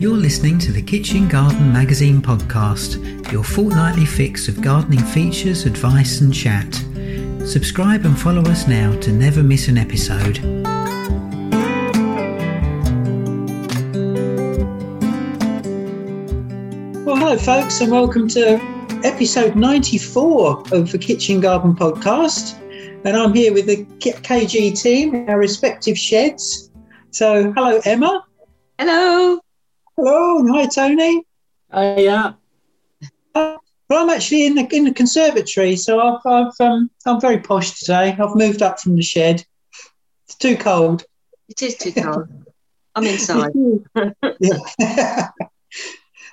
You're listening to the Kitchen Garden Magazine podcast, your fortnightly fix of gardening features, advice, and chat. Subscribe and follow us now to never miss an episode. Well, hello, folks, and welcome to episode 94 of the Kitchen Garden podcast. And I'm here with the KG team, our respective sheds. So, hello, Emma. Hello. Hello, and hi, Tony. Uh, yeah. Uh, well, I'm actually in the in the conservatory, so I've, I've um, I'm very posh today. I've moved up from the shed. It's too cold. It is too cold. I'm inside.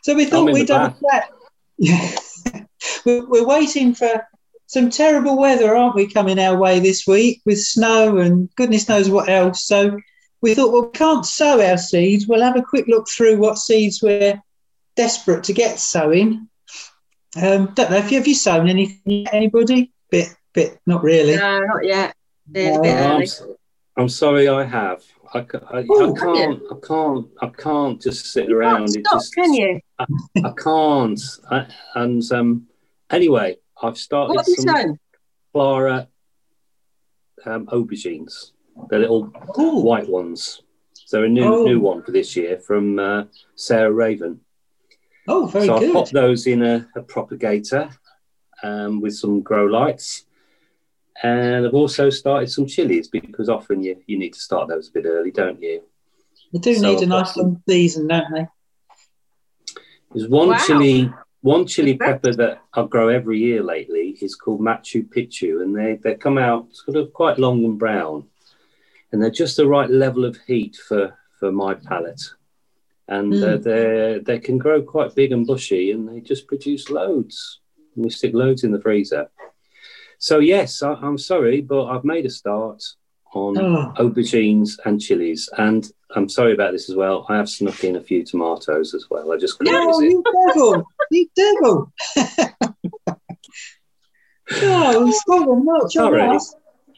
so we thought we'd the have a chat. Yeah. we're, we're waiting for some terrible weather, aren't we, coming our way this week with snow and goodness knows what else. So we thought, well, we can't sow our seeds. We'll have a quick look through what seeds we're desperate to get sowing. Um, don't know if you have you sown anything, yet, anybody? Bit, bit, not really. No, not yet. It's a bit No. I'm, early. s- I'm sorry, I have. I, I, Oh, I have you? can't. I can't. I can't just sit You around. can't stop, just, can you? I can't. I, and um, anyway, I've started What have you some sown? Clara um, aubergines. The little Ooh. white ones. So a new Oh. new one for this year from uh, Sarah Raven. Oh, very good. so I've good. popped those in a, a propagator um, with some grow lights. And I've also started some chilies because often you, you need to start those a bit early, don't you? They do So need a I've got nice long season, don't they? There's one Wow. chili one chili Good pepper that I grow every year lately is called Machu Picchu, and they, they come out sort of quite long and brown, and they're just the right level of heat for, for my palate. And uh, Mm. they they can grow quite big and bushy, and they just produce loads. And we stick loads in the freezer. So yes, I, I'm sorry, but I've made a start on Oh. aubergines and chilies, and I'm sorry about this as well. I have snuck in a few tomatoes as well. I just couldn't No, you devil! You devil! oh, much. Sorry.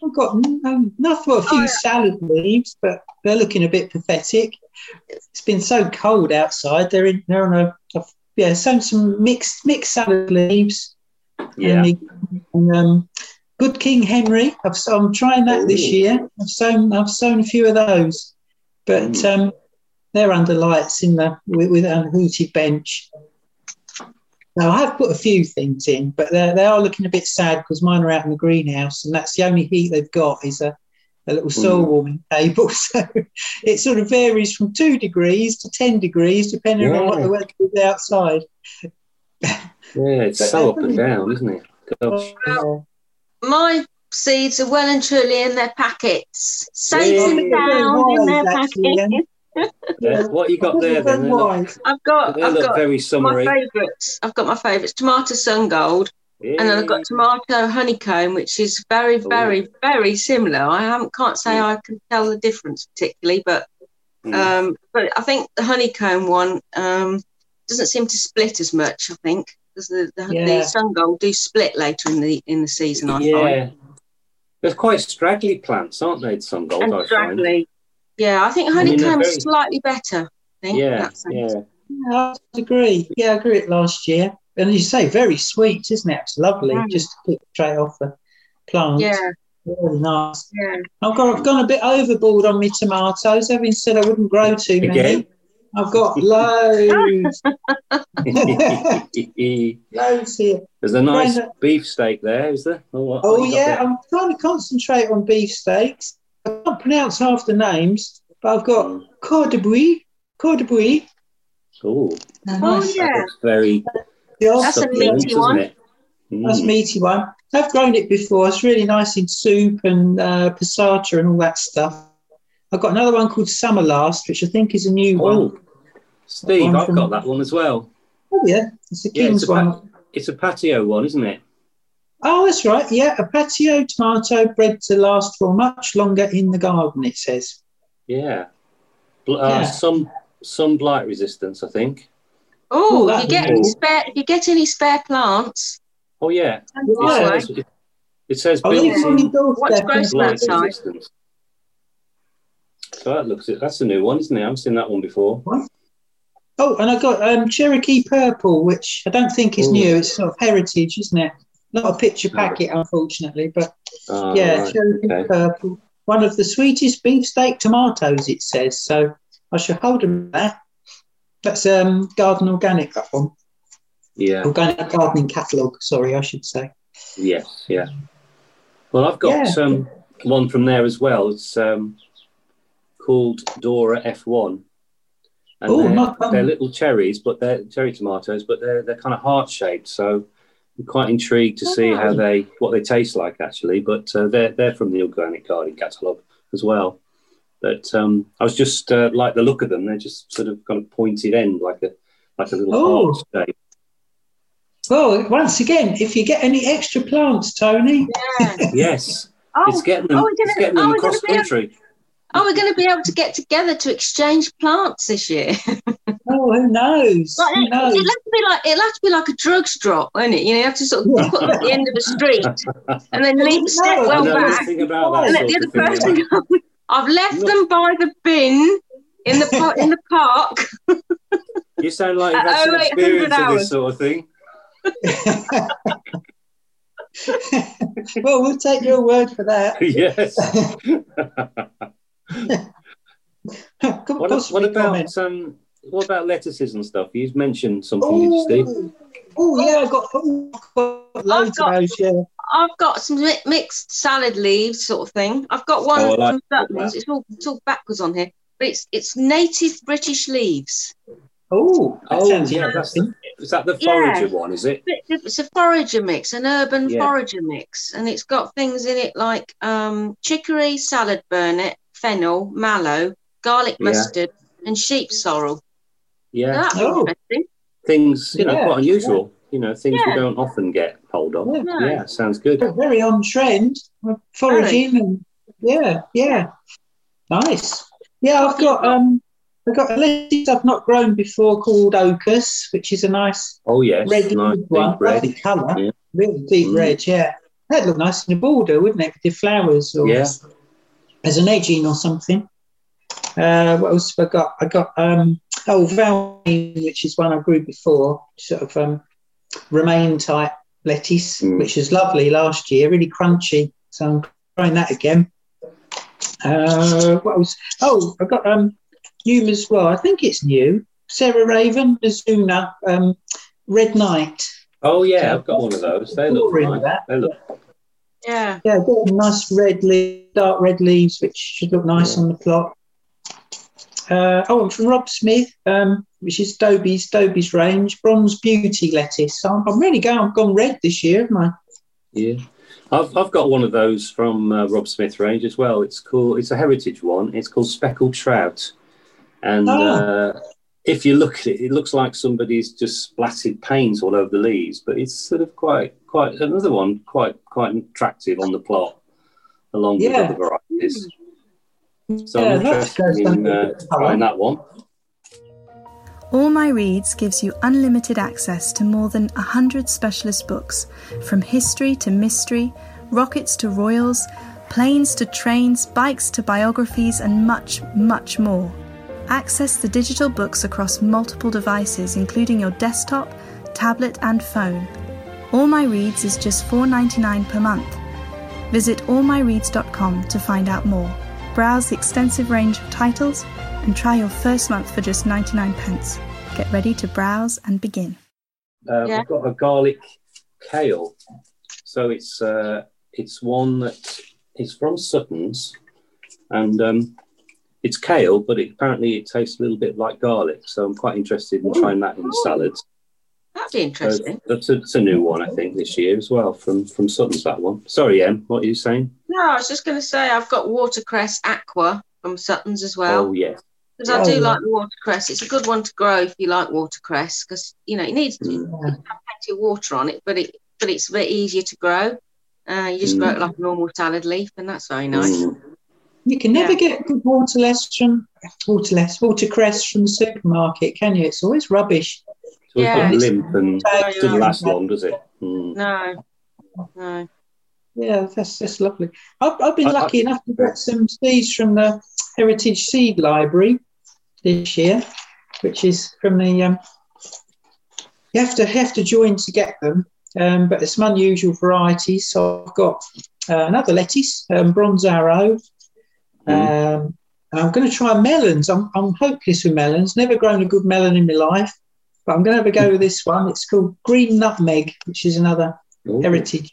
I've got um, nothing but a few Oh, yeah. salad leaves, but they're looking a bit pathetic. It's been so cold outside. They're in. They're on a, a yeah. Sown some mixed mixed salad leaves. Yeah. And, um, Good King Henry. I've, so I'm trying that this year. I've sown I've sown a few of those, but Mm. um, they're under lights in the with, with a hooted bench. Now I have put a few things in, but they they are looking a bit sad because mine are out in the greenhouse, and that's the only heat they've got is a, a little soil Mm. warming table. So it sort of varies from two degrees to ten degrees depending on what the weather is outside. Yeah, it's so up and down, isn't it? Gosh. Uh, My seeds are well and truly in their packets. Safe Really? and sound in their Wise, actually, packets. Yeah, What you got there then? Look, I've got, they I've look got very my summery. favourites. I've got my favourites: tomato sun gold, and then I've got tomato honeycomb, which is very, very, very similar. I haven't, can't say I can tell the difference particularly, but Mm. um, but I think the honeycomb one um, doesn't seem to split as much. I think because the, the, Yeah. the sun gold do split later in the in the season. I find. They're quite straggly plants, aren't they? Sun gold, and I find. Straggly. Yeah, I think I mean, honeycomb's very- slightly better. I think, Yeah, yeah. Yeah, I agree. Yeah, I agree it last year. And as you say, very sweet, isn't it? It's lovely Mm. just to pick straight off the plant. Yeah, Really nice. Yeah. I've, got, I've gone a bit overboard on my tomatoes. Having said I wouldn't grow too many. Again? I've got loads, There's loads here. There's a nice Brenda- beef steak there, is there? Oh, Oh what you got yeah. I'm trying to concentrate on beefsteaks. I can't pronounce half the names, but I've got corps de brie, corps de brie. Oh, Oh, yeah. that looks very That's a meaty one. it? Mm. Nice meaty one. I've grown it before. It's really nice in soup and uh, passata and all that stuff. I've got another one called Summer Last, which I think is a new one. Oh, Steve, One I've from- got that one as well. Oh yeah, it's a Yeah, King's it's a, one. pa- it's a patio one, isn't it? Oh, that's right. Yeah, a patio tomato bred to last for much longer in the garden. It says. Yeah. Bl- Uh, Yeah. Some some blight resistance, I think. Oh, if you get any spare, if you get any spare plants, Oh yeah. send It them my Yeah. way. says, it says Oh, built on in. What's gross blight resistance. So that looks. That's a new one, isn't it? I haven't seen that one before. Oh, and I got um, Cherokee Purple, which I don't think is Ooh. new. It's sort of heritage, isn't it? Not a picture packet, unfortunately, but Ah, yeah, right, okay. Purple. One of the sweetest beefsteak tomatoes, it says. So I shall hold them there. That's um, Garden Organic, that one. Yeah. Organic Gardening Catalogue, sorry, I should say. Yes. Yeah. Well, I've got Yeah. um, one from there as well. It's um, called Dora F1. And Oh, they're, they're little cherries, but they're cherry tomatoes, but they're they're kind of heart shaped. So I'm quite intrigued to see how they what they taste like actually. But uh, they're they're from the Organic Garden catalogue as well. But um, I was just uh, like the look of them. They're just sort of kind of pointed end, like a like a little Oh. heart shape. Well, once again, if you get any extra plants, Tony, Yeah. Yes, Oh, it's getting them. oh, we're it's getting oh, them across gonna able- country. oh, we're going to be able to get together to exchange plants this year. oh, who knows? Like, Who it, knows? it'll have to be like it'll have to be like a drugs drop, won't it? You know, you have to sort of Yeah. put them at the end of the street and then leave No, step I I well back, about that and let the other of thing. person Emma. go. I've left Look. them by the bin in the par- in the park. You sound like you've had some experience of this sort of thing. well, we'll take your word for that. yes. Couldn't What, possibly what comment. about um? What about lettuces and stuff? You've mentioned something, did you, Steve? Oh, oh, yeah, I've got, oh, I've got loads got- of those, yeah. I've got some mi- mixed salad leaves sort of thing. I've got one. I like from Sutton's. that. It's all it's all backwards on here, but it's it's native British leaves. Oh, Oh, sounds yeah, that's interesting. Is that the Yeah. forager one? Is it? It's a forager mix, an urban Yeah. forager mix, and it's got things in it like um, chicory, salad burnet, fennel, mallow, garlic Yeah. mustard, and sheep sorrel. Yeah. That's Oh. interesting. Things you know Yeah. quite unusual. You know things Yeah. we don't often get hold of. Yeah. No. Yeah, sounds good. Very on trend. Foraging and yeah, yeah. Nice. Yeah, I've got um I've got a lettuce I've not grown before called Ocus, which is a nice Oh yes, red nice one. red. Lovely colour. Yeah. Really deep Mm. red, yeah. That'd look nice in a border, wouldn't it? With the flowers or Yeah. as an edging or something. Uh, what else have I got? I got um oh Valmy, which is one I grew before, sort of um romaine type lettuce, Mm. which was lovely last year, really crunchy. So I'm trying that again. Uh, what else? Oh, I've got um new as well. I think it's new. Sarah Raven, Azuna, um, Red Knight. Oh yeah, I've got one of those. They look nice. that. They look. Yeah. Yeah, got nice red leaves, dark red leaves, which should look nice Yeah. on the plot. Uh, oh, and from Rob Smith, um, which is Dobie's Dobie's range, Bronze Beauty lettuce. So I'm, I'm really going, I've gone red this year, haven't I? Yeah, I've I've got one of those from uh, Rob Smith range as well. It's called it's a heritage one. It's called Speckled Trout, and Oh. uh, if you look at it, it looks like somebody's just splattered paint all over the leaves. But it's sort of quite quite another one quite quite attractive on the plot, along Yeah. with other varieties. So Yeah, I'm interested in uh, trying that one. All My Reads gives you unlimited access to more than 100 specialist books, from history to mystery, rockets to royals, planes to trains, bikes to biographies, and much, much more. Access the digital books across multiple devices, including your desktop, tablet, and phone. All My Reads is just $4.99 per month. Visit allmyreads.com to find out more. Browse the extensive range of titles and try your first month for just 99 pence. Get ready to browse and begin. Uh, Yeah. We've got a garlic kale. So it's uh, it's one that is from Sutton's, and um, it's kale, but it, apparently it tastes a little bit like garlic. So I'm quite interested in trying that in salads. That'd be interesting. that's a, it's a new one, I think, this year as well from from Sutton's. That one. Sorry, Em, what are you saying? No, I was just going to say I've got watercress aqua from Sutton's as well. oh yes, Because I Oh, do yeah. like the watercress. It's a good one to grow if you like watercress because you know it needs to Mm. have plenty of water on it, but it but it's a bit easier to grow. Uh, you just grow it like a normal salad leaf, and that's very nice. Mm. You can never Yeah. get good waterless from waterless watercress from the supermarket, can you? It's always rubbish. So Yeah. it's got limp and Yeah. doesn't last long, does it? Mm. No, no. Yeah, that's that's lovely. I've, I've been I- I- lucky enough to get some seeds from the Heritage Seed Library this year, which is from the. Um, you have to have to join to get them, um, but there's some unusual varieties. So I've got uh, another lettuce, um, bronze arrow. Um, and I'm going to try melons. I'm, I'm hopeless with melons. Never grown a good melon in my life, but I'm going to have a go with this one. It's called green nutmeg, which is another Ooh. heritage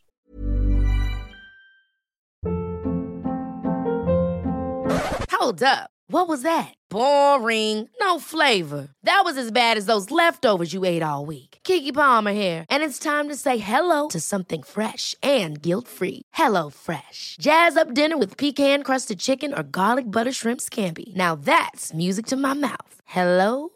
Hold up. What was that? Boring. No flavor. That was as bad as those leftovers you ate all week. Keke Palmer here, and it's time to say hello to something fresh and guilt-free. Hello Fresh. Jazz up dinner with pecan-crusted chicken or garlic butter shrimp scampi. Now that's music to my mouth. Hello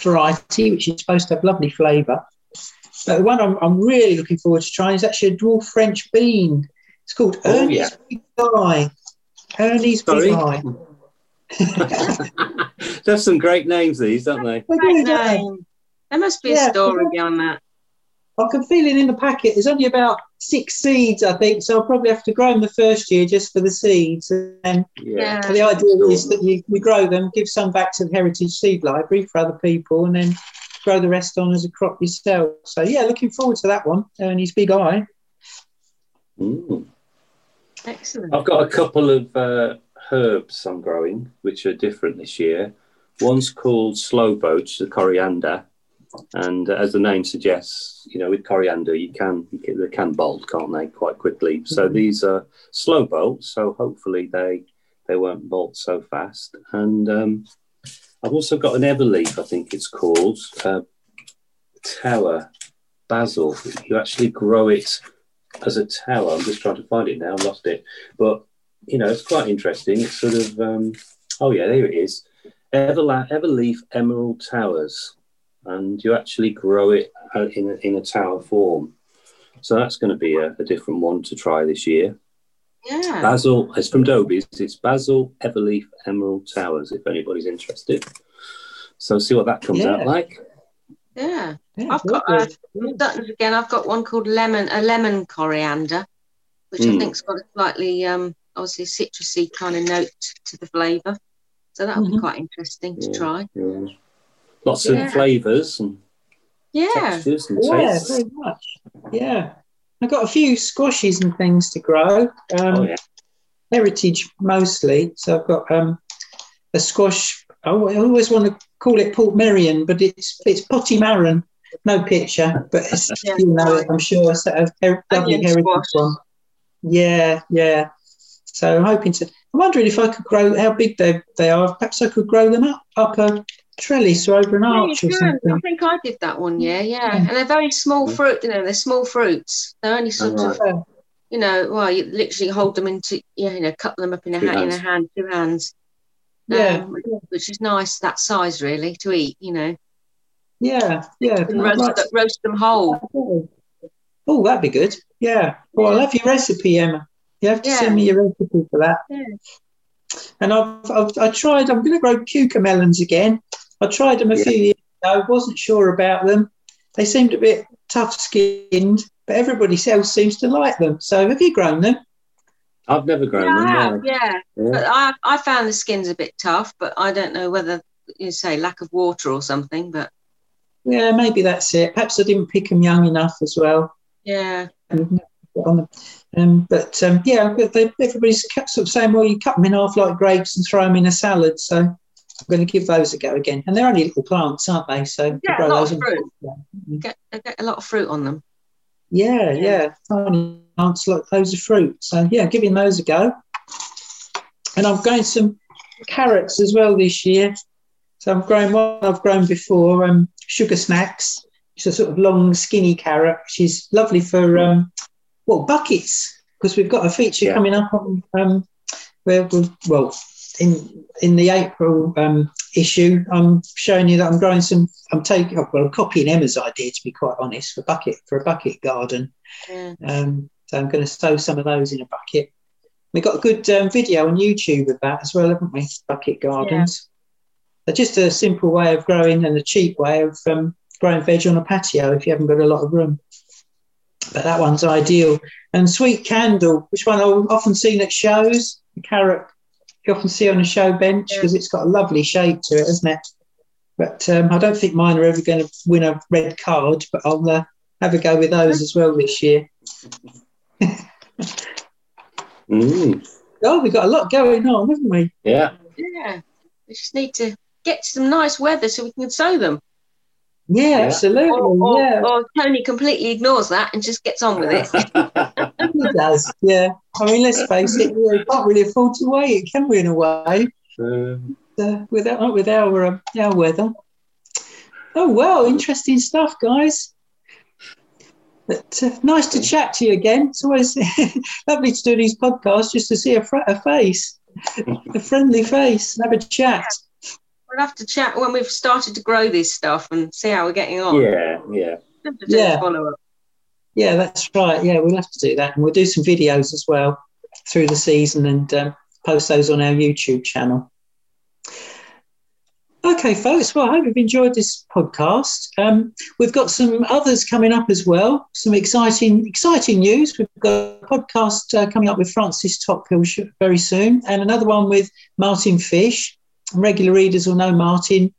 Variety, which is supposed to have lovely flavour. But the one I'm, I'm really looking forward to trying is actually a dwarf French bean. It's called Oh, Ernie's yeah. Big Eye. Ernie's Sorry? Big Eye. they have some great names, these, don't they? They Great do, don't they? name. There must be Yeah. a story behind that. I can feel it in the packet. There's only about six seeds, I think, so I'll probably have to grow them the first year just for the seeds. And Yeah. the idea is that you, you grow them, give some back to the Heritage Seed Library for other people, and then grow the rest on as a crop yourself. So, yeah, looking forward to that one. and Ernie's Big Eye. Mm. Excellent. I've got a couple of uh, herbs I'm growing, which are different this year. One's called slow bolts, the coriander, and uh, as the name suggests, you know, with coriander, you can, you can they can bolt, can't they, quite quickly. So these are slow bolts, so hopefully they they won't bolt so fast. And um, I've also got an everleaf, I think it's called, uh, tower basil. You actually grow it as a tower. I'm just trying to find it now. I lost it, but you know, it's quite interesting. It's sort of um, oh yeah, there it is. Everla- Everleaf Emerald Towers, and you actually grow it uh, in a, in a tower form. So that's going to be a, a different one to try this year. Yeah. Basil, it's from Dobies. It's Basil Everleaf Emerald Towers. If anybody's interested, so see what that comes Yeah. out like. Yeah. Yeah, I've got very uh. Sutton's again. I've got one called lemon, a lemon coriander, which I Mm. think's got a slightly, um, obviously citrusy kind of note to the flavour. So that'll be Mhm. quite interesting to Yeah. try. Yeah. Lots Yeah. of flavours and Yeah. textures and Yeah, tastes. very much. Yeah. I've got a few squashes and things to grow. Um, Oh yeah. heritage mostly. So I've got um, a squash. Oh, I always want to call it Portmeirion, but it's it's Potimarron. No picture, but it's, Yeah. you know it, I'm sure. So a her- lovely heritage squash. one. Yeah, yeah. So I'm hoping to. I'm wondering if I could grow how big they they are. Perhaps I could grow them up up a trellis or over an Yeah, you arch or something. I think I did that one yeah, yeah. And they're very small fruit, you know, they're small fruits. They're only sort of, Yeah. you know, well, you literally hold them into, yeah, you know, cut them up in a, Two ha- in a hand, two hands. Yeah. Um, which is nice, that size really, to eat, you know. Yeah, yeah. Roast, like them- roast them whole. Oh, that'd be good. Yeah. Well, I'll have your recipe, Emma. You have to Yeah. send me your recipe for that. Yeah. And I've, I've I tried. I'm going to grow cucamelons again. I tried them a Yeah. few years ago. wasn't sure about them. They seemed a bit tough skinned, but everybody else seems to like them. So, have you grown them? I've never grown Yeah, them. no. yeah. Yeah. But I, I found the skin's a bit tough, but I don't know whether you say lack of water or something. But Yeah, maybe that's it. Perhaps I didn't pick them young enough as well. yeah, And, um, but um, yeah, but they, everybody's kept sort of saying, well, you cut them in half like grapes and throw them in a salad. So I'm going to give those a go again. And they're only little plants, aren't they? So Yeah, grow a lot those of fruit. they get, get a lot of fruit on them. Yeah, yeah, tiny plants like those of fruit. So yeah, giving those a go. And I've grown some carrots as well this year. So I've grown one I've grown before, um, sugar snacks. It's a sort of long, skinny carrot. which is lovely for um, well buckets because we've got a feature Yeah. coming up on um, where we'll, well in in the April um, issue. I'm showing you that I'm growing some. I'm taking well, I'm copying Emma's idea to be quite honest for bucket for a bucket garden. Yeah. Um, so I'm going to sow some of those in a bucket. We've got a good um, video on YouTube of that as well, haven't we? Bucket gardens. They're just a simple way of growing and a cheap way of um, growing veg on a patio if you haven't got a lot of room. But that one's ideal. And sweet candle, which one I've often seen at shows, the carrot you often see on a show bench because it's got a lovely shape to it, hasn't it? But um, I don't think mine are ever going to win a red card, but I'll uh, have a go with those as well this year. Mm, Oh, we've got a lot going on, haven't we? yeah. Yeah. We just need to get some nice weather so we can sow them. Yeah, Yeah. absolutely. Or, or, yeah, or Tony completely ignores that and just gets on with it. he does. Yeah. I mean, let's face it, we can't really afford to wait, can we, in a way, Um, uh, with, our, with our, um, our weather? Oh, well, interesting stuff, guys. But, uh, nice to chat to you again. It's always lovely to do these podcasts just to see a, fr- a face, a friendly face, and have a chat. We'll have to chat when we've started to grow this stuff and see how we're getting on. yeah, yeah. Have to do Yeah. a follow up. Yeah, that's right. Yeah, we'll have to do that. And we'll do some videos as well through the season and um, post those on our YouTube channel. Okay, folks. Well, I hope you've enjoyed this podcast. Um, we've got some others coming up as well. Some exciting, exciting news. We've got a podcast uh, coming up with Frances Tophill very soon, and another one with Martin Fish. Regular readers will know Martin.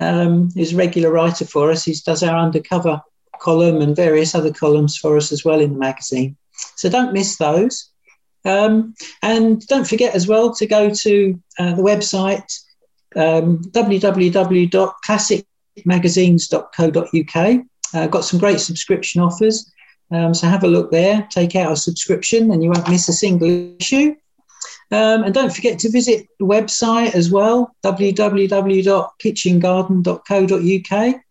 Um, who's a regular writer for us. He does our undercover column and various other columns for us as well in the magazine. So don't miss those. Um, and don't forget as well to go to uh, the website um, www.classicmagazines.co.uk. Uh, got some great subscription offers. Um, so have a look there, take out a subscription, and you won't miss a single issue. Um, and don't forget to visit the website as well, www.kitchengarden.co.uk.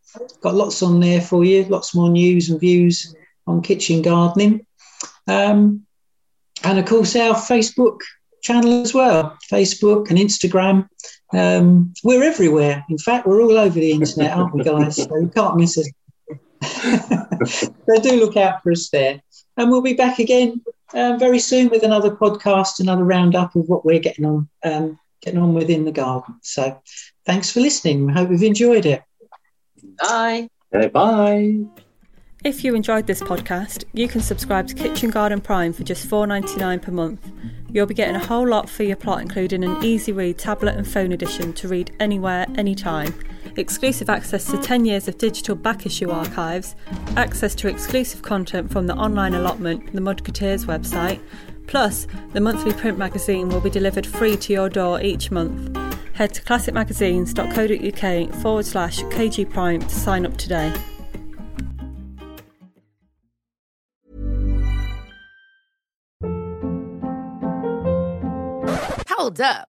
Got lots on there for you, lots more news and views on kitchen gardening. Um, and of course, our Facebook channel as well Facebook and Instagram. Um, we're everywhere. In fact, we're all over the internet, aren't we, guys? So you can't miss us. so do look out for us there. And we'll be back again um, very soon with another podcast, another roundup of what we're getting on, um, getting on with in the garden. So thanks for listening. I hope you've enjoyed it. Bye. Okay, bye. If you enjoyed this podcast, you can subscribe to Kitchen Garden Prime for just $4.99 per month. You'll be getting a whole lot for your plot, including an easy read tablet and phone edition to read anywhere, anytime, exclusive access to 10 years of digital back issue archives, access to exclusive content from the online allotment, the Mudketeers website, Plus, the monthly print magazine will be delivered free to your door each month. Head to classicmagazines.co.uk forward slash KG Prime to sign up today. Hold up.